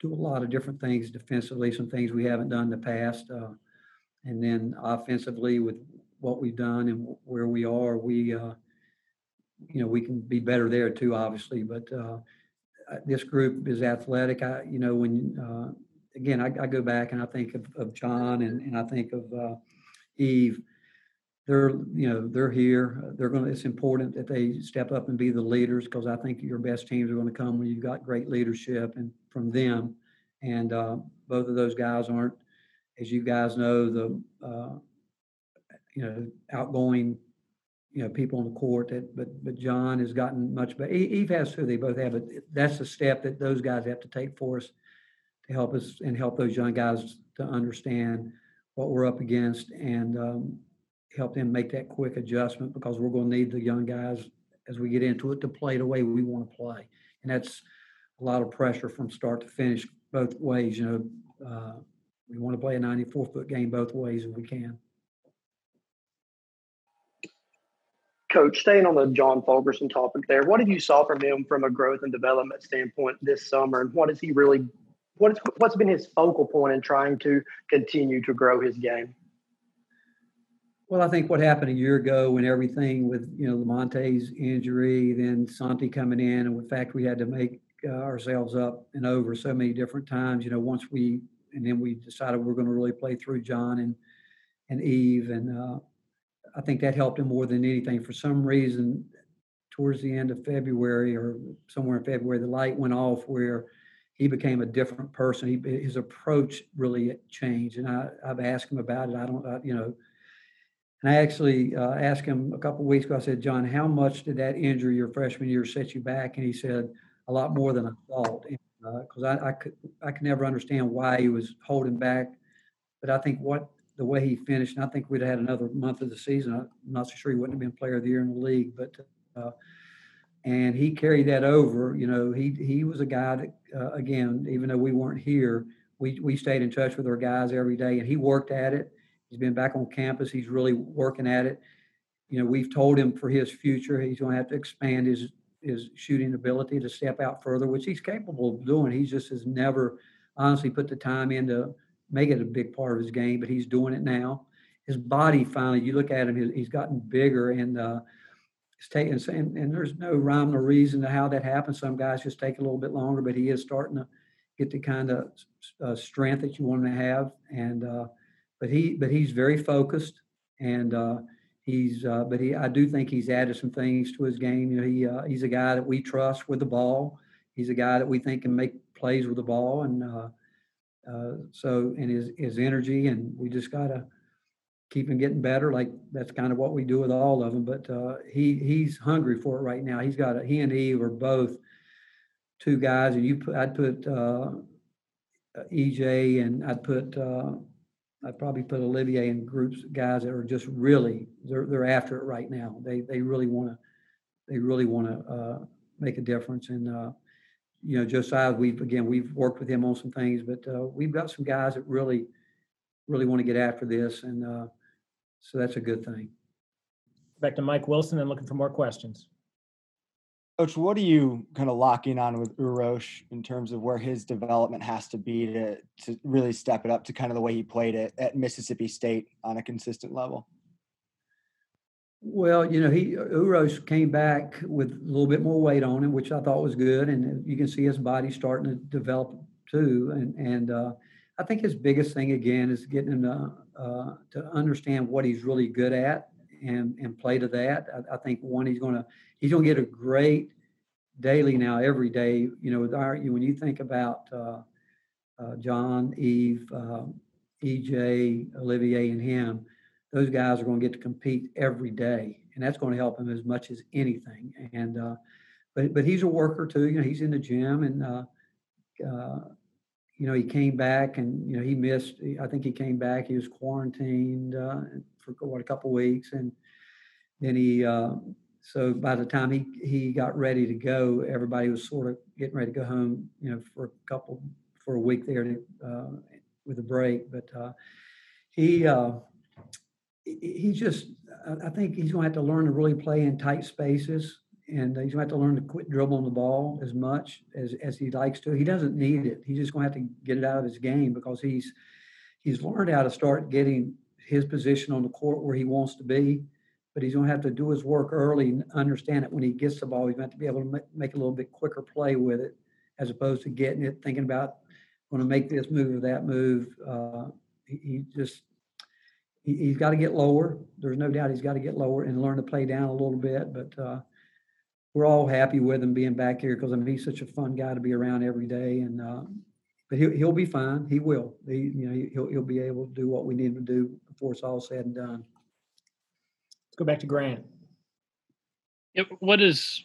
Speaker 15: do a lot of different things defensively, some things we haven't done in the past, uh, and then offensively with what we've done and where we are, we. Uh, you know, we can be better there too, obviously. But uh, this group is athletic. I, you know, when uh, again, I, I, go back and I think of, of John and, and I think of uh, Yves. They're, you know, they're here. They're going to. It's important that they step up and be the leaders because I think your best teams are going to come when you've got great leadership and from them. And uh, both of those guys aren't, as you guys know, the uh, you know outgoing you know people on the court that but but John has gotten much better. Yves has too. They both have but That's the step that those guys have to take for us to help us and help those young guys to understand what we're up against and um, help them make that quick adjustment because we're going to need the young guys as we get into it to play the way we want to play. And that's a lot of pressure from start to finish both ways. You know, uh, we want to play a 94 foot game both ways if we can.
Speaker 21: Coach, staying on the John Fulkerson topic there, what have you saw from him from a growth and development standpoint this summer, and what is he really, what is what's been his focal point in trying to continue to grow his game?
Speaker 15: Well, I think what happened a year ago when everything with you know Lamonte's injury, then Santi coming in, and in fact we had to make uh, ourselves up and over so many different times. You know, once we and then we decided we're going to really play through John and and Yves and. Uh, I think that helped him more than anything. For some reason, towards the end of February or somewhere in February, the light went off where he became a different person. He, his approach really changed, and I, I've asked him about it. I don't, I, you know, and I actually uh, asked him a couple weeks ago. I said, John, how much did that injury your freshman year set you back? And he said, a lot more than I thought, because uh, I, I could I could never understand why he was holding back. But I think what the way he finished, and I think we'd have had another month of the season. I'm not so sure he wouldn't have been player of the year in the league, but uh, and he carried that over. You know, he he was a guy that uh, again, even though we weren't here, we we stayed in touch with our guys every day, and he worked at it. He's been back on campus. He's really working at it. You know, we've told him for his future, he's going to have to expand his his shooting ability to step out further, which he's capable of doing. He just has never honestly put the time into make it a big part of his game, but he's doing it now. His body finally, you look at him, he's gotten bigger and uh, it's taking, and, and there's no rhyme or reason to how that happens. Some guys just take a little bit longer, but he is starting to get the kind of uh, strength that you want him to have. And, uh, but he, but he's very focused and, uh, he's, uh, but he, I do think he's added some things to his game. You know, he, uh, he's a guy that we trust with the ball. He's a guy that we think can make plays with the ball. And, uh, so and his his energy, and we just gotta keep him getting better. Like that's kind of what we do with all of them. But uh, he he's hungry for it right now. He's got a, he and Yves are both two guys, and you put I'd put uh, uh, EJ, and I'd put uh, I'd probably put Olivier in groups guys that are just really they're they're after it right now. They they really want to they really want to uh, make a difference. And uh, you know, Josiah, we've again we've worked with him on some things, but uh, we've got some guys that really really want to get after this, and uh, so that's a good thing.
Speaker 16: Back to Mike Wilson and looking for more questions.
Speaker 19: Coach, what are you kind of locking on with Uros in terms of where his development has to be to to really step it up to kind of the way he played it at Mississippi State on a consistent level?
Speaker 15: Well, you know, he Uros came back with a little bit more weight on him, which I thought was good, and you can see his body starting to develop too. And and uh, I think his biggest thing again is getting him to uh, to understand what he's really good at and and play to that. I, I think one he's to he's to get a great daily now every day. You know, with our when you think about uh, uh, John, Yves, uh, EJ, Olivier, and him, those guys are going to get to compete every day, and that's going to help him as much as anything. And uh, but but he's a worker too. You know, he's in the gym and. Uh, uh, you know, he came back and you know he missed. I think he came back. He was quarantined uh, for what a couple weeks, and then he uh, so by the time he he got ready to go, everybody was sort of getting ready to go home. You know, for a couple for a week there to, uh, with a break, but he he just I think he's going to have to learn to really play in tight spaces. And he's going to have to learn to quit dribbling the ball as much as, as he likes to. He doesn't need it. He's just going to have to get it out of his game because he's he's learned how to start getting his position on the court where he wants to be but he's going to have to do his work early and understand it when he gets the ball. He's going to, to be able to make, a little bit quicker play with it, as opposed to getting it, thinking about going to make this move or that move. Uh, he, he, just he, has got to get lower. There's no doubt he's got to get lower and learn to play down a little bit. But uh, we're all happy with him being back here because I mean he's such a fun guy to be around every day. And uh, but he'll he'll be fine. He will. He you know he'll he'll be able to do what we need him to do before it's all said and done Let's
Speaker 16: go back to Grant.
Speaker 17: Yep. What is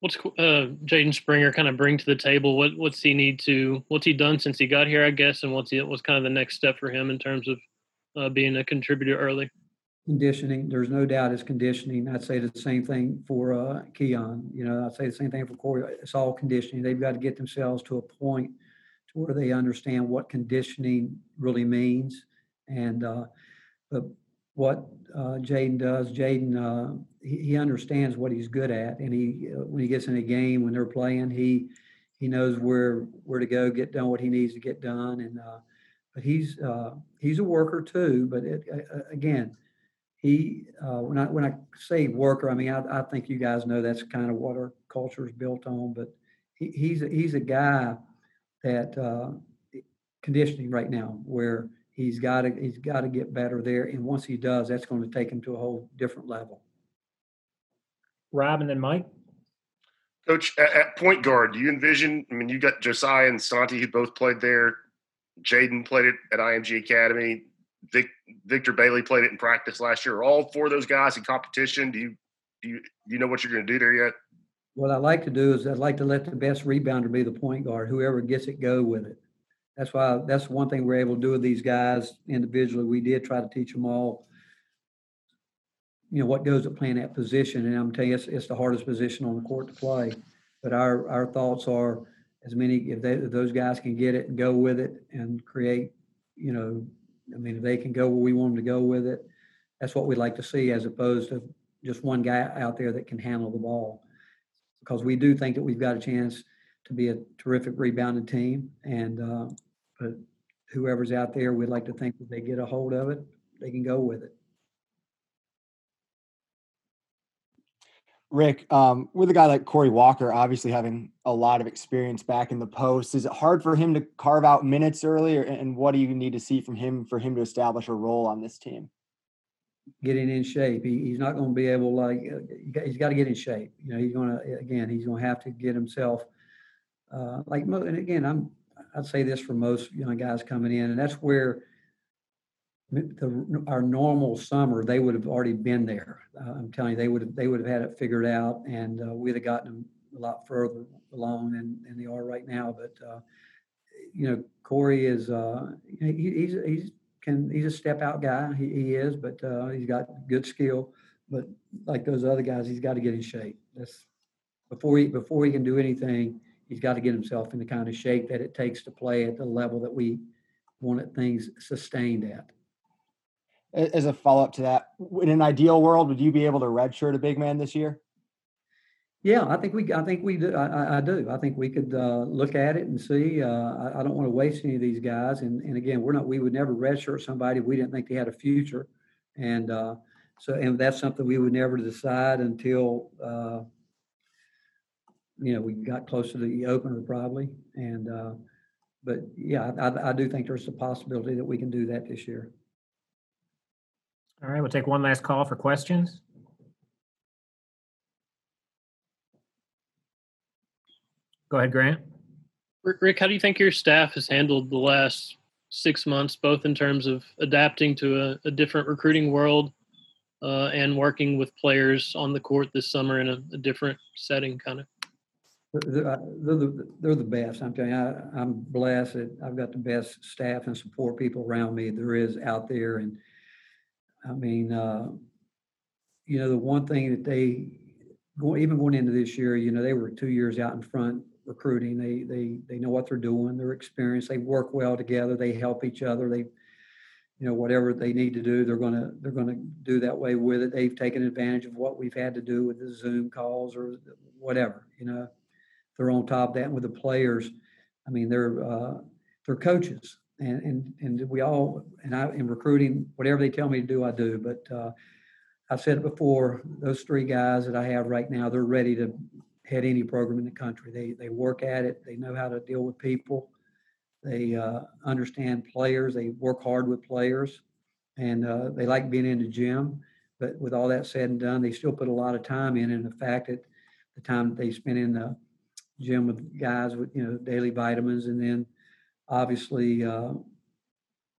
Speaker 17: what's uh, Jaden Springer kind of bring to the table? What what's he need to what's he done since he got here? I guess, and what's he what's kind of the next step for him in terms of uh, being a contributor early?
Speaker 15: Conditioning. There's no doubt it's conditioning. I'd say the same thing for uh, Keon. You know, I'd say the same thing for Corey. It's all conditioning. They've got to get themselves to a point to where they understand what conditioning really means. And uh, but what uh, Jaden does. Jaden uh, he, he, understands what he's good at, and he uh, when he gets in a game when they're playing, he he knows where where to go, get done what he needs to get done, and uh, he's uh, he's a worker too. But it, again, he when I when I say worker, I mean I, I think you guys know that's kind of what our culture is built on. But he, he's a, he's a guy that conditioning right now where he's got to he's got to get better there. And once he does, that's going to take him to a whole different level.
Speaker 16: Rob and then Mike.
Speaker 20: Coach, at, at point guard, do you envision? I mean, you got Josiah and Santi who both played there. Jaden played it at IMG Academy. Vic, Victor Bailey played it in practice last year. Are all four of those guys in competition? Do you do you, do you know what you're going to do there yet?
Speaker 15: What I like to do is I'd like to let the best rebounder be the point guard. Whoever gets it, go with it that's why that's one thing we're able to do with these guys individually. We did try to teach them all, you know, what goes to playing that position. And I'm telling you, it's, it's the hardest position on the court to play. But our our thoughts are as many if, they, if those guys can get it and go with it and create, you know, I mean, if they can go where we want them to go with it, that's what we'd like to see, as opposed to just one guy out there that can handle the ball. Because we do think that we've got a chance to be a terrific rebounding team, and uh, but whoever's out there, we'd like to think that they get a hold of it, they can go with it.
Speaker 19: Rick, um, with a guy like Corey Walker, obviously having a lot of experience back in the post, is it hard for him to carve out minutes early, and what do you need to see from him for him to establish a role on this team?
Speaker 15: Getting in shape. He, he's not going to be able like uh, he's got to get in shape. You know, he's going to again he's going to have to get himself uh, like and again I'm I'd say this for most young guys coming in, and that's where the, our normal summer they would have already been there. Uh, I'm telling you, they would have they would have had it figured out, and uh, we'd have gotten them a lot further along than, than they are right now. But uh, you know, Corey is uh, he, he's he's can he's a step out guy. He, he is, but uh, he's got good skill. But like those other guys, he's got to get in shape. That's before he before he can do anything. He's got to get himself in the kind of shape that it takes to play at the level that we wanted things sustained at.
Speaker 19: As a follow up to that, in an ideal world, would you be able to redshirt a big man this year?
Speaker 15: Yeah, I think we. I think we do. I, I do. I think we could uh, look at it and see. Uh, I, I, don't want to waste any of these guys. And and again, we're not. We would never redshirt somebody if we didn't think they had a future. And uh, so, and that's something we would never decide until uh, you know we got close to the opener probably. And uh, but yeah, I, I do think there's a possibility that we can do that this year.
Speaker 16: All right, we'll take one last call for questions. Go ahead, Grant.
Speaker 17: Rick, how do you think your staff has handled the last six months, both in terms of adapting to a, a different recruiting world uh, and working with players on the court this summer in a, a different setting, kind of?
Speaker 15: They're, they're, the, they're the best. I'm telling you, I, am blessed that I've got the best staff and support people around me there is out there. And I mean, uh, you know, the one thing that they, even going into this year, you know, they were two years out in front recruiting. They they they know what they're doing. They're experienced. They work well together. They help each other. They, you know, whatever they need to do, they're gonna they're gonna do that way with it. They've taken advantage of what we've had to do with the Zoom calls or whatever. You know, they're on top of that. And with the players, I mean, they're uh, they're coaches, and and and we all and I in recruiting, whatever they tell me to do, I do. But uh, I've said it before. Those three guys that I have right now, they're ready to head any program in the country. They they work at it. They know how to deal with people. They uh, understand players. They work hard with players, and uh, they like being in the gym. But with all that said and done, they still put a lot of time in. And the fact that the time that they spend in the gym with guys with you know daily vitamins, and then obviously uh,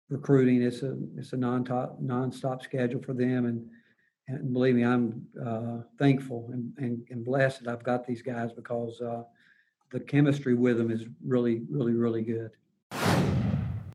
Speaker 15: recruiting, it's a it's a non-stop non-stop schedule for them and and believe me, I'm uh, thankful and, and, and, blessed that I've got these guys because uh, the chemistry with them is really, really, really good.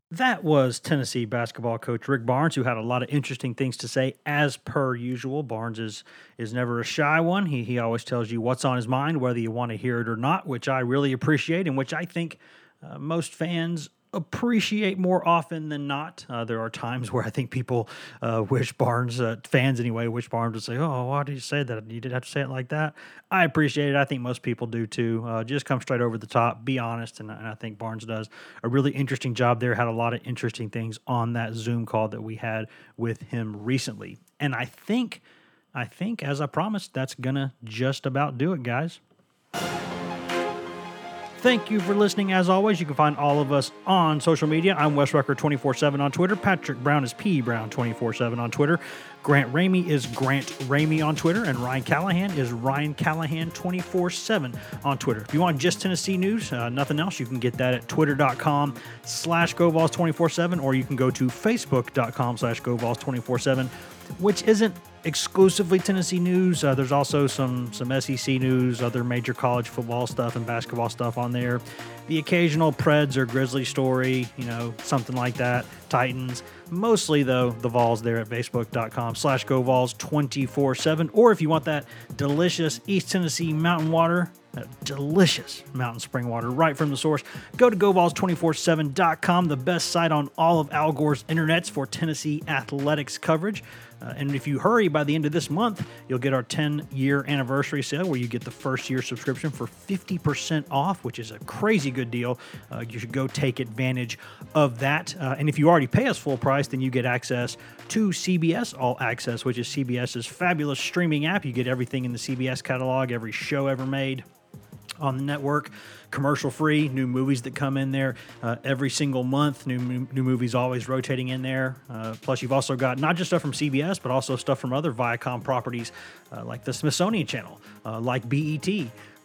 Speaker 1: That was Tennessee basketball coach Rick Barnes, who had a lot of interesting things to say, as per usual. Barnes is is never a shy one. He he always tells you what's on his mind, whether you want to hear it or not, which I really appreciate, and which I think uh, most fans appreciate more often than not. Uh, there are times where I think people uh, wish Barnes, uh, fans anyway, wish Barnes would say, Oh, why did you say that? You didn't have to say it like that. I appreciate it. I think most people do too. Uh, just come straight over the top, be honest. And, and, I think Barnes does a really interesting job there. Had a lot of interesting things on that Zoom call that we had with him recently. And I think, I think, as I promised, that's to just about do it, guys. Thank you for listening. As always, you can find all of us on social media. I'm Wes Rucker 24 7 on Twitter. Patrick Brown is P Brown 24 7 on Twitter. Grant Ramey is Grant Ramey on Twitter. And Ryan Callahan is Ryan Callahan 24 7 on Twitter. If you want just Tennessee news, uh, nothing else, you can get that at twitter.com slash GoVols 24 7, or you can go to facebook.com slash GoVols 24 7, which isn't exclusively Tennessee news. Uh, there's also some some SEC news, other major college football stuff and basketball stuff on there. The occasional Preds or Grizzly story, you know, something like that. Titans. Mostly though, the Vols there at facebook.com slash GoVols24-7. Or if you want that delicious East Tennessee mountain water, delicious mountain spring water right from the source. Go to GoVols247.com, the best site on all of Al Gore's internets for Tennessee athletics coverage. Uh, and if you hurry by the end of this month, you'll get our 10 year anniversary sale where you get the first year subscription for 50% off, which is a crazy good deal. Uh, you should go take advantage of that. Uh, and if you already pay us full price, then you get access to CBS All Access, which is CBS's fabulous streaming app. You get everything in the CBS catalog, every show ever made on the network. Commercial free new movies that come in there uh, every single month new new movies always rotating in there. Uh, plus you've also got not just stuff from cbs but also stuff from other viacom properties uh, like the smithsonian channel uh, like bet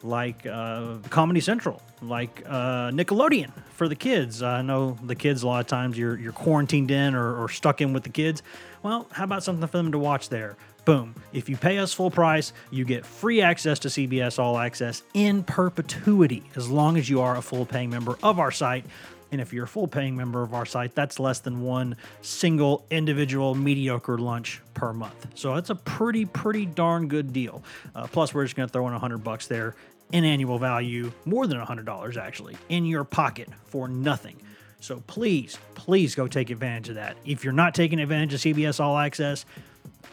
Speaker 1: like uh, comedy central like uh, nickelodeon for the kids. I know the kids a lot of times you're, you're quarantined in or, or stuck in with the kids. Well how about something for them to watch there Boom. If you pay us full price, you get free access to CBS All Access in perpetuity as long as you are a full paying member of our site. And if you're a full paying member of our site, that's less than one single individual mediocre lunch per month. So that's a pretty, pretty darn good deal. Uh, plus, we're just going to throw in a hundred bucks there in annual value, more than a hundred dollars actually, in your pocket for nothing. So please, please go take advantage of that. If you're not taking advantage of CBS All Access,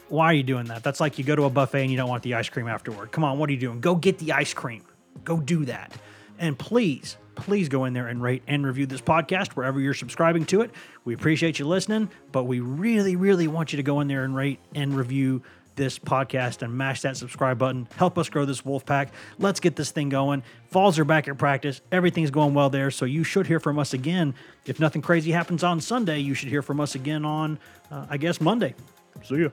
Speaker 1: why are you doing that? That's like you go to a buffet and you don't want the ice cream afterward. Come on, what are you doing? Go get the ice cream. Go do that. And please, please go in there and rate and review this podcast wherever you're subscribing to it. We appreciate you listening, but we really, really want you to go in there and rate and review this podcast and mash that subscribe button. Help us grow this wolf pack. Let's get this thing going. Vols are back at practice. Everything's going well there. So you should hear from us again. If nothing crazy happens on Sunday, you should hear from us again on, uh, I guess, Monday. See you.